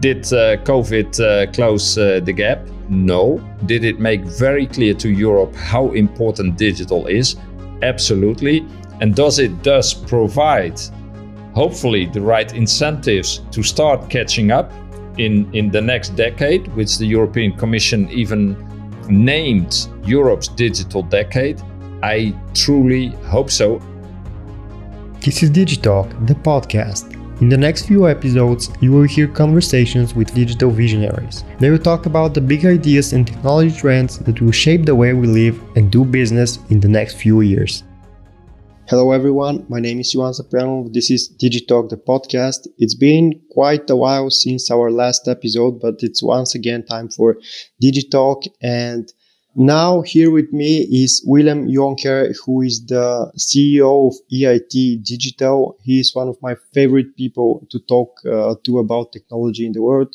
Did uh, COVID uh, close uh, the gap? No. Did it make very clear to Europe how important digital is? Absolutely. And does it thus provide, hopefully, the right incentives to start catching up in, in the next decade, which the European Commission even named Europe's digital decade? I truly hope so. This is Digitalk, the podcast. In the next few episodes, you will hear conversations with digital visionaries. They will talk about the big ideas and technology trends that will shape the way we live and do business in the next few years. Hello, everyone. My name is Ioan Zaprianov. This is Digitalk, the podcast. It's been quite a while since our last episode, but it's once again time for Digitalk. And now here with me is Willem Jonker, who is the CEO of EIT Digital. He is one of my favorite people to talk uh, to about technology in the world.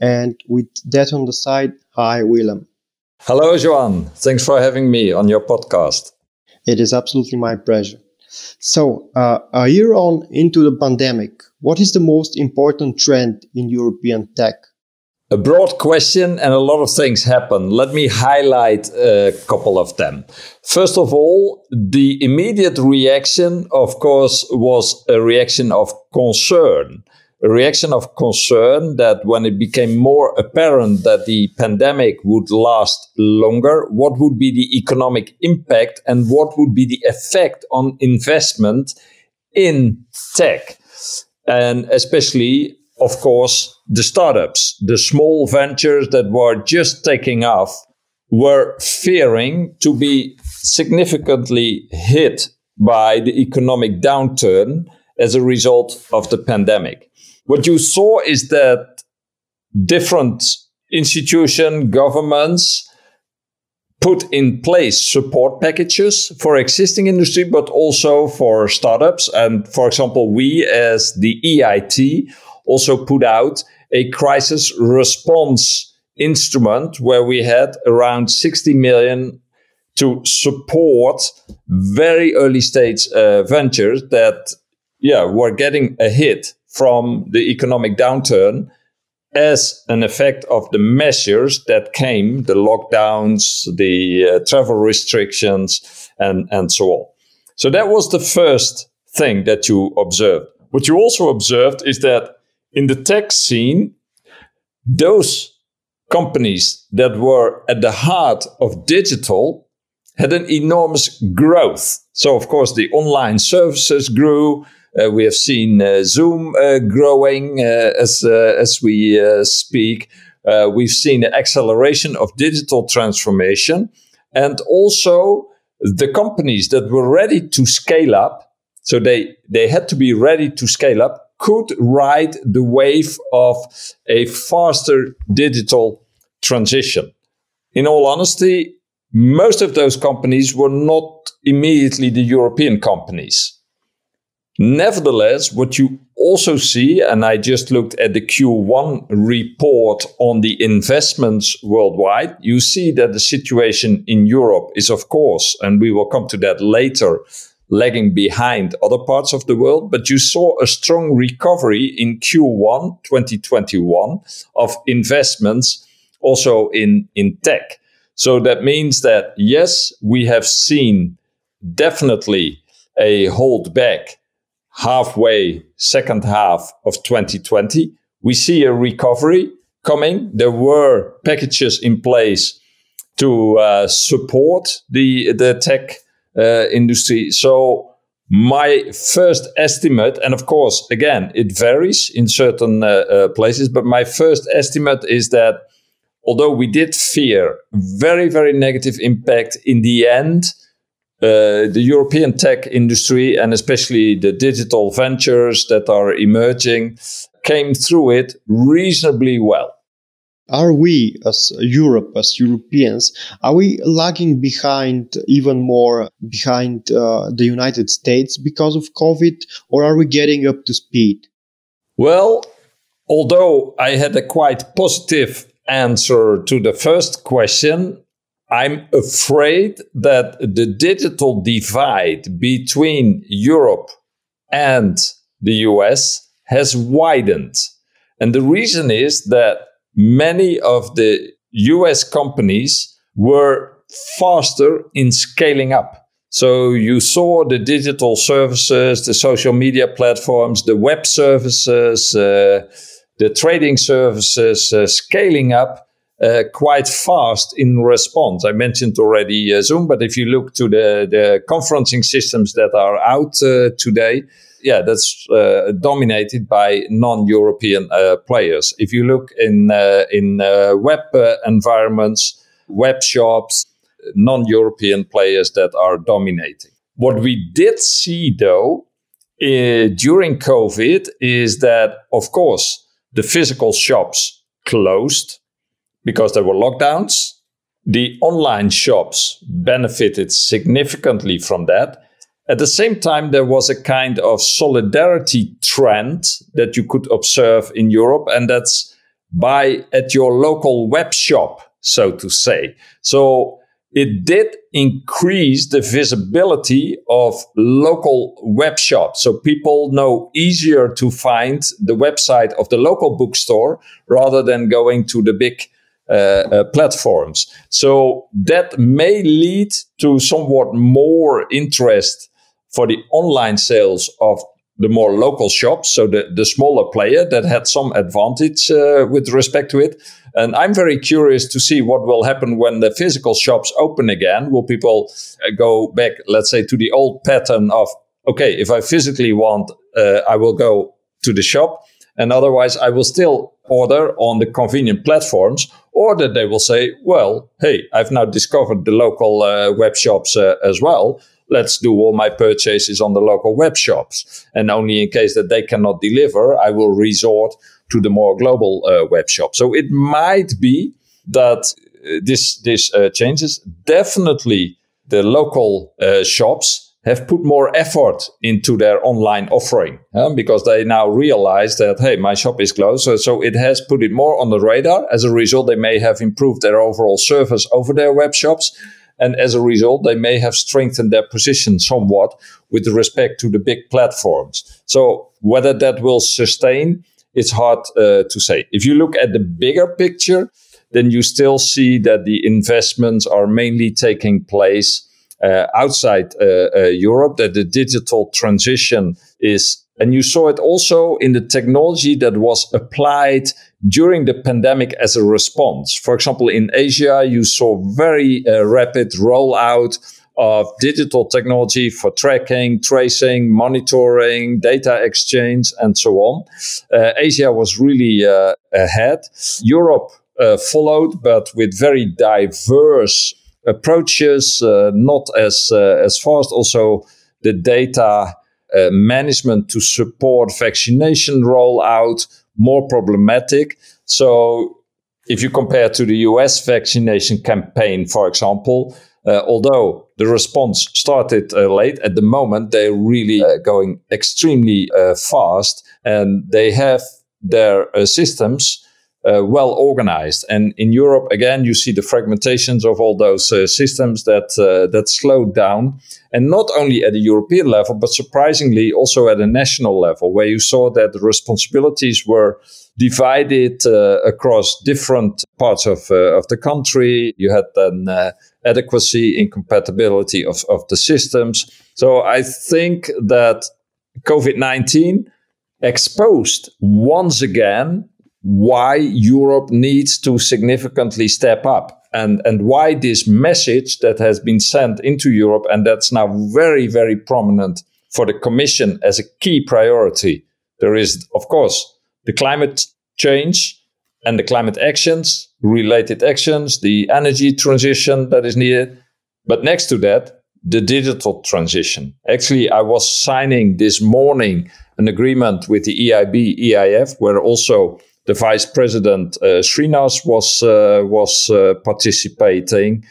And with that on the side, hi, Willem. Hello, Joan. Thanks for having me on your podcast. It is absolutely my pleasure. So, uh, a year on into the pandemic, what is the most important trend in European tech? A broad question, and a lot of things happen. Let me highlight a couple of them. First of all, the immediate reaction, of course, was a reaction of concern a reaction of concern that when it became more apparent that the pandemic would last longer, what would be the economic impact and what would be the effect on investment in tech? And especially, of course, the startups, the small ventures that were just taking off were fearing to be significantly hit by the economic downturn as a result of the pandemic. What you saw is that different institutions, governments put in place support packages for existing industry, but also for startups. And for example, we as the EIT also put out a crisis response instrument where we had around 60 million to support very early stage uh, ventures that yeah were getting a hit from the economic downturn as an effect of the measures that came, the lockdowns, the uh, travel restrictions, and, and so on. So that was the first thing that you observed. What you also observed is that in the tech scene, those companies that were at the heart of digital had an enormous growth. So, of course, the online services grew, uh, we have seen uh, Zoom uh, growing as as we speak. we've seen the acceleration of digital transformation, and also the companies that were ready to scale up. So they they had to be ready to scale up. Could ride the wave of a faster digital transition. In all honesty, most of those companies were not immediately the European companies. Nevertheless, what you also see, and I just looked at the Q1 report on the investments worldwide, you see that the situation in Europe is, of course, and we will come to that later, lagging behind other parts of the world. But you saw a strong recovery in Q1 2021 of investments also in, in tech. So that means that, yes, we have seen definitely a hold back halfway second half of 2020. We see a recovery coming. There were packages in place to uh, support the the tech uh, industry. So my first estimate, and of course, again, it varies in certain uh, uh places, but my first estimate is that although we did fear very very negative impact in the end uh, the European tech industry and especially the digital ventures that are emerging came through it reasonably well. Are we, as Europe, as Europeans, are we lagging behind even more behind uh, the United States because of COVID, or are we getting up to speed? Well, although I had a quite positive answer to the first question, I'm afraid that the digital divide between Europe and the US has widened. And the reason is that many of the US companies were faster in scaling up. So you saw the digital services, the social media platforms, the web services, uh, the trading services uh, scaling up uh, quite fast in response. I mentioned already uh, Zoom, but if you look to the, the conferencing systems that are out uh, today, yeah, that's uh, dominated by non-European players. If you look in in web environments, web shops, non European players that are dominating. What we did see though uh, during COVID is that, of course, the physical shops closed because there were lockdowns. The online shops benefited significantly from that. At the same time, there was a kind of solidarity trend that you could observe in Europe, and that's buy at your local web shop, so to say. So it did increase the visibility of local web shops. So people know easier to find the website of the local bookstore rather than going to the big uh, uh, platforms. So that may lead to somewhat more interest for the online sales of the more local shops, so the, the smaller player that had some advantage uh, with respect to it. And I'm very curious to see what will happen when the physical shops open again. Will people uh, go back, let's say, to the old pattern of, okay, if I physically want, uh, I will go to the shop. And otherwise, I will still order on the convenient platforms, or that they will say, well, hey, I've now discovered the local uh, web shops uh, as well let's do all my purchases on the local web shops. And only in case that they cannot deliver, I will resort to the more global uh, web shop. So it might be that uh, this this uh, changes. Definitely, the local uh, shops have put more effort into their online offering because they now realize that hey my shop is closed so, so it has put it more on the radar as a result they may have improved their overall service over their web shops and as a result, they may have strengthened their position somewhat with respect to the big platforms. So whether that will sustain, it's hard uh, to say. If you look at the bigger picture, then you still see that the investments are mainly taking place uh, outside uh, uh Europe, that the digital transition is and you saw it also in the technology that was applied during the pandemic as a response. For example, in Asia, you saw very uh, rapid rollout of digital technology for tracking, tracing, monitoring, data exchange, and so on. Uh, Asia was really uh, ahead. Europe uh, followed, but with very diverse approaches, uh, not as uh, as fast. Also, the data management to support vaccination rollout more problematic. So if you compare to the US vaccination campaign, for example, uh, although the response started uh, late, at the moment they're really uh, going extremely uh, fast and they have their uh, systems uh, well organized. And in Europe, again, you see the fragmentations of all those uh, systems that uh, that slowed down, and not only at the European level, but surprisingly also at a national level, where you saw that the responsibilities were divided uh, across different parts of uh, of the country. You had then uh, adequacy, incompatibility of of the systems. So I think that COVID nineteen exposed once again why Europe needs to significantly step up and, and why this message that has been sent into Europe and that's now very, very prominent for the Commission as a key priority. There is, of course, the climate change and the climate actions, related actions, the energy transition that is needed. But next to that, the digital transition. Actually, I was signing this morning an agreement with the EIB, EIF, where also the vice president uh, Srinath was uh, was uh, participating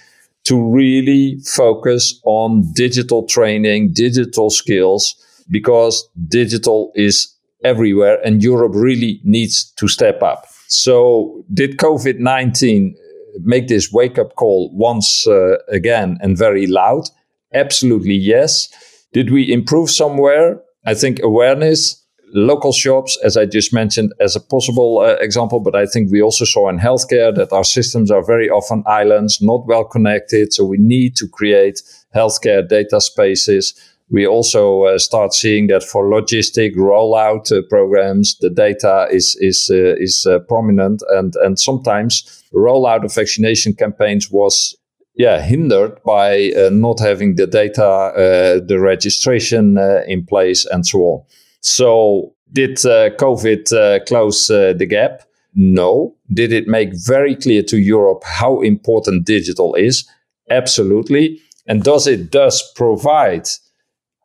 to really focus on digital training, digital skills, because digital is everywhere, and Europe really needs to step up. So, did COVID nineteen make this wake up call once uh, again and very loud? Absolutely yes. Did we improve somewhere? I think awareness local shops, as I just mentioned, as a possible uh, example. But I think we also saw in healthcare that our systems are very often islands, not well connected. So we need to create healthcare data spaces. We also uh, start seeing that for logistic rollout uh, programs, the data is is uh, is uh, prominent, and and sometimes rollout of vaccination campaigns was yeah hindered by uh, not having the data, uh, the registration in place, and so on. So did uh, COVID uh, close uh, the gap? No. Did it make very clear to Europe how important digital is? Absolutely. And does it thus provide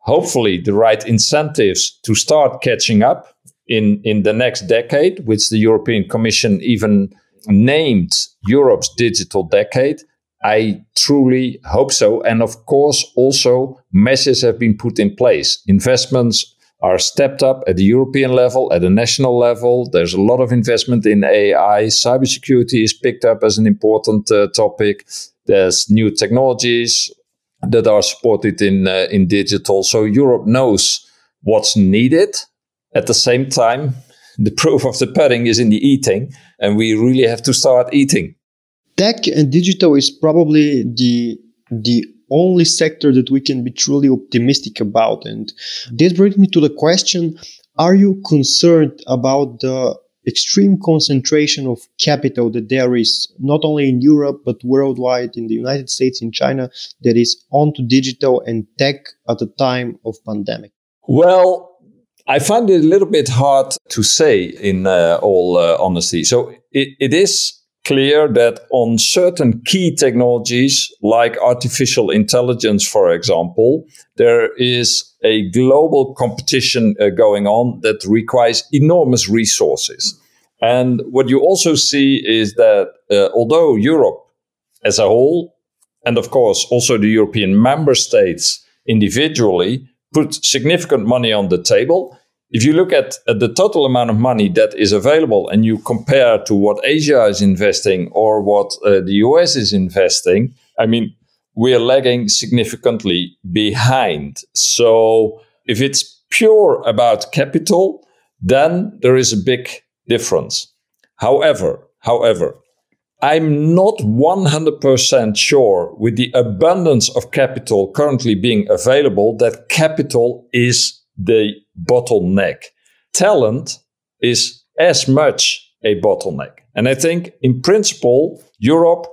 hopefully the right incentives to start catching up in, in the next decade, which the European Commission even named Europe's digital decade. I truly hope so. And of course, also measures have been put in place. Investments are stepped up at the European level, at the national level. There's a lot of investment in AI. Cybersecurity is picked up as an important uh, topic. There's new technologies that are supported in uh, in digital. So Europe knows what's needed. At the same time, the proof of the pudding is in the eating, and we really have to start eating. Tech and digital is probably the the only sector that we can be truly optimistic about. And this brings me to the question: Are you concerned about the extreme concentration of capital that there is not only in Europe but worldwide in the United States in China that is onto digital and tech at the time of pandemic well I find it a little bit hard to say in uh, all uh, honesty so it, it is clear that on certain key technologies like artificial intelligence for example there is a global competition uh, going on that requires enormous resources. And what you also see is that uh, although Europe as a whole, and of course also the European member states individually, put significant money on the table, if you look at, at, the total amount of money that is available and you compare to what Asia is investing or what uh, the US is investing, I mean, we're lagging significantly behind. So if it's pure about capital, then there is a big difference. However, however, I'm not 100% sure with the abundance of capital currently being available that capital is the bottleneck. Talent is as much a bottleneck. And I think in principle, Europe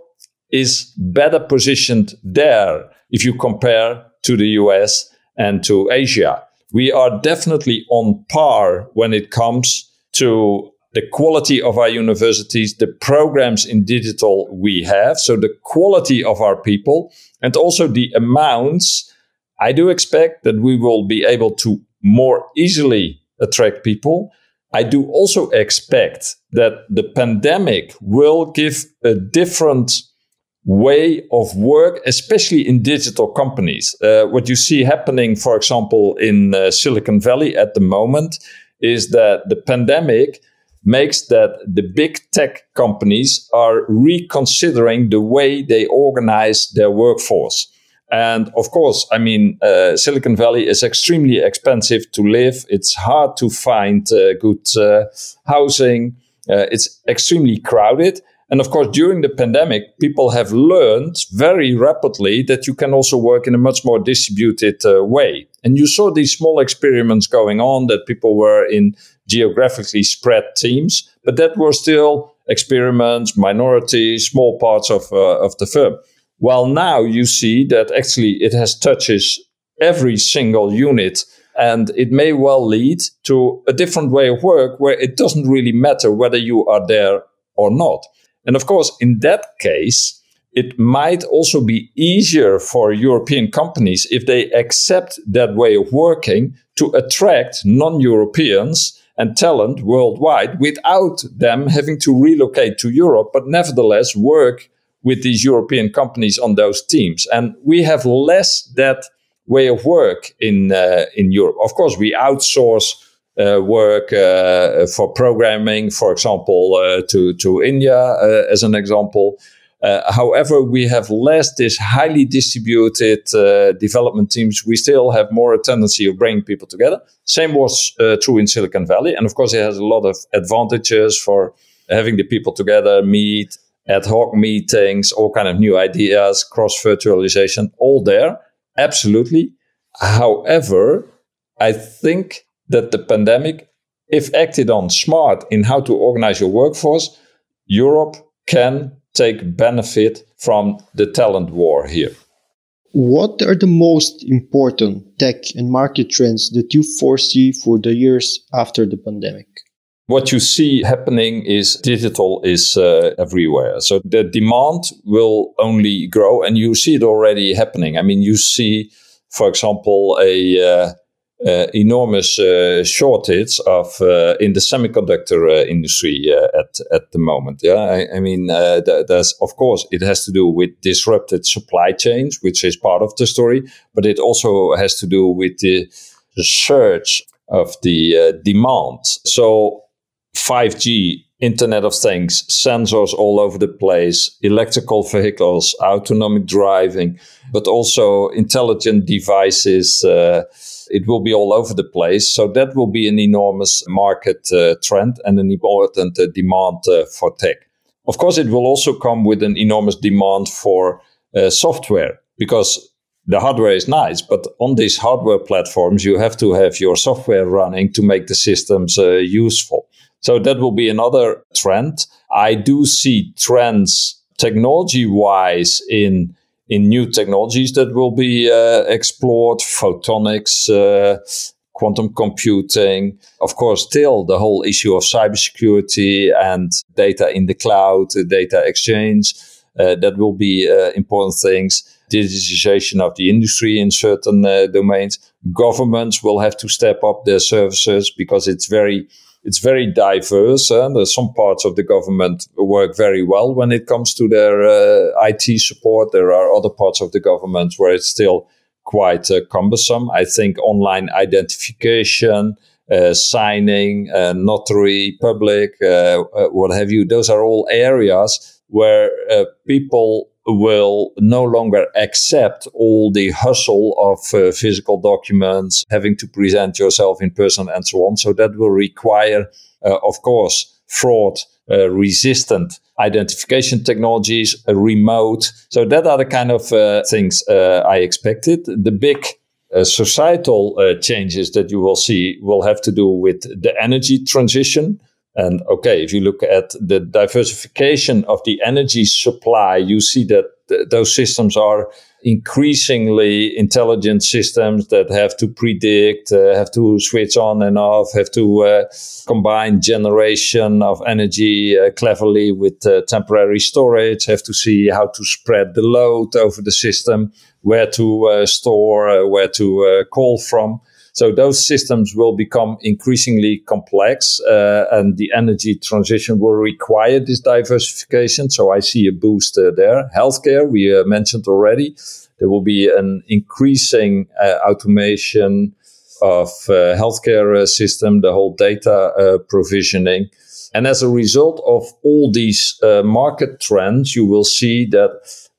is better positioned there if you compare to the US and to Asia. We are definitely on par when it comes to the quality of our universities, the programs in digital we have, so the quality of our people, and also the amounts. I do expect that we will be able to more easily attract people. I do also expect that the pandemic will give a different way of work, especially in digital companies. Uh, what you see happening, for example, in uh, Silicon Valley at the moment is that the pandemic makes that the big tech companies are reconsidering the way they organize their workforce. And of course, I mean, uh, Silicon Valley is extremely expensive to live. It's hard to find uh, good uh, housing. Uh, it's extremely crowded. And of course, during the pandemic, people have learned very rapidly that you can also work in a much more distributed uh, way. And you saw these small experiments going on that people were in geographically spread teams, but that were still experiments, minorities, small parts of, uh, of the firm. While now you see that actually it has touches every single unit and it may well lead to a different way of work where it doesn't really matter whether you are there or not. And of course, in that case, it might also be easier for European companies if they accept that way of working to attract non Europeans and talent worldwide without them having to relocate to Europe, but nevertheless work with these European companies on those teams. And we have less that way of work in uh, in Europe. Of course, we outsource uh, work uh, for programming, for example, uh, to to India uh, as an example. Uh, however, we have less this highly distributed development teams. We still have more a tendency of bringing people together. Same was true in Silicon Valley. And of course, it has a lot of advantages for having the people together, meet, ad hoc meetings, all kind of new ideas, cross virtualization, all there. Absolutely. However, I think that the pandemic, if acted on smart in how to organize your workforce, Europe can take benefit from the talent war here. What are the most important tech and market trends that you foresee for the years after the pandemic? What you see happening is digital is uh, everywhere. So the demand will only grow, and you see it already happening. I mean, you see, for example, a uh, uh, enormous uh, shortage of uh, in the semiconductor uh, industry at at the moment. Yeah, I, I mean, th- there's of course it has to do with disrupted supply chains, which is part of the story, but it also has to do with the, the surge of the demand. So, 5G. Internet of Things, sensors all over the place, electrical vehicles, autonomic driving, but also intelligent devices it will be all over the place. So that will be an enormous market uh, trend and an important uh, demand uh, for tech. Of course, it will also come with an enormous demand for uh, software because the hardware is nice, but on these hardware platforms, you have to have your software running to make the systems uh, useful. So that will be another trend. I do see trends technology wise in in new technologies that will be uh, explored, photonics, uh, quantum computing. Of course, still the whole issue of cybersecurity and data in the cloud, data exchange. Uh, that will be uh, important things. Digitization of the industry in certain uh, domains. Governments will have to step up their services because it's very it's very diverse. And uh, some parts of the government work very well when it comes to their uh, IT support. There are other parts of the government where it's still quite uh, cumbersome. I think online identification, uh, signing, uh, notary, public, uh, what have you, those are all areas where people will no longer accept all the hustle of uh, physical documents, having to present yourself in person, and so on. So that will require, uh, of course, fraud uh, resistant identification technologies, remote. So that are the kind of uh, things uh, I expected. The big uh, societal changes that you will see will have to do with the energy transition. And okay, if you look at the diversification of the energy supply, you see that th- those systems are increasingly intelligent systems that have to predict, uh, have to switch on and off, have to uh, combine generation of energy uh, cleverly with uh, temporary storage, have to see how to spread the load over the system, where to uh, store, uh, where to call from. So those systems will become increasingly complex, uh, and the energy transition will require this diversification. So I see a boost uh, there. Healthcare, we uh, mentioned already, there will be an increasing uh, automation of uh, healthcare uh, system, the whole data provisioning. And as a result of all these market trends, you will see that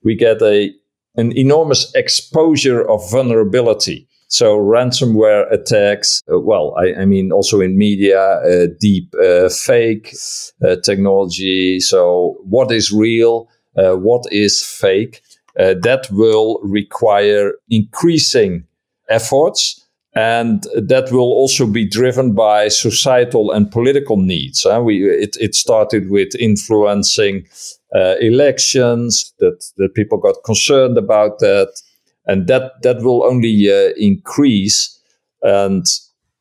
we get a an enormous exposure of vulnerability. So ransomware attacks, uh, well, I, I, mean, also in media, uh, deep uh, fake uh, technology. So what is real? Uh, what is fake? Uh, that will require increasing efforts. And that will also be driven by societal and political needs. we, it, it started with influencing elections, that, that people got concerned about that and that that will only uh, increase and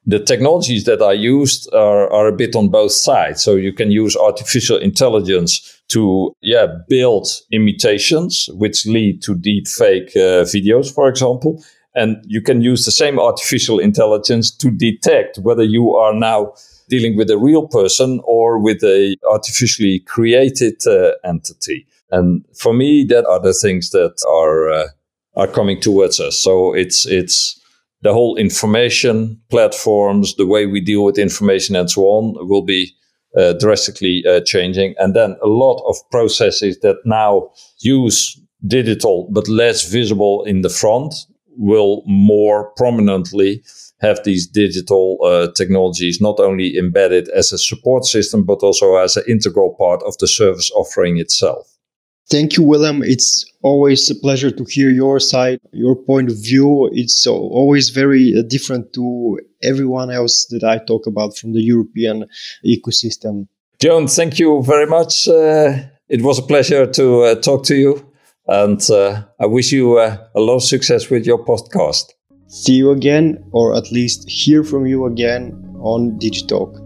the technologies that are used are, are a bit on both sides. So you can use artificial intelligence to yeah build imitations which lead to deep fake uh, videos for example. And you can use the same artificial intelligence to detect whether you are now dealing with a real person or with a artificially created uh, entity. And for me that are the things that are uh, are coming towards us. So it's it's the whole information platforms, the way we deal with information and so on will be uh, drastically uh, changing. And then a lot of processes that now use digital but less visible in the front will more prominently have these digital uh, technologies not only embedded as a support system but also as an integral part of the service offering itself. Thank you, Willem. It's always a pleasure to hear your side, your point of view. It's always very uh, different to everyone else that I talk about from the European ecosystem. John, thank you very much. Uh, it was a pleasure to uh, talk to you. And uh, I wish you uh, a lot of success with your podcast. See you again, or at least hear from you again on Digitalk.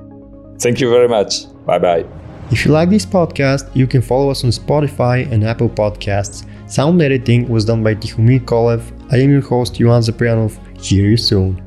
Thank you very much. Bye bye. If you like this podcast, you can follow us on Spotify and Apple Podcasts. Sound editing was done by Tihomir Kolev. I am your host, Johan Zaprianov. Hear you soon.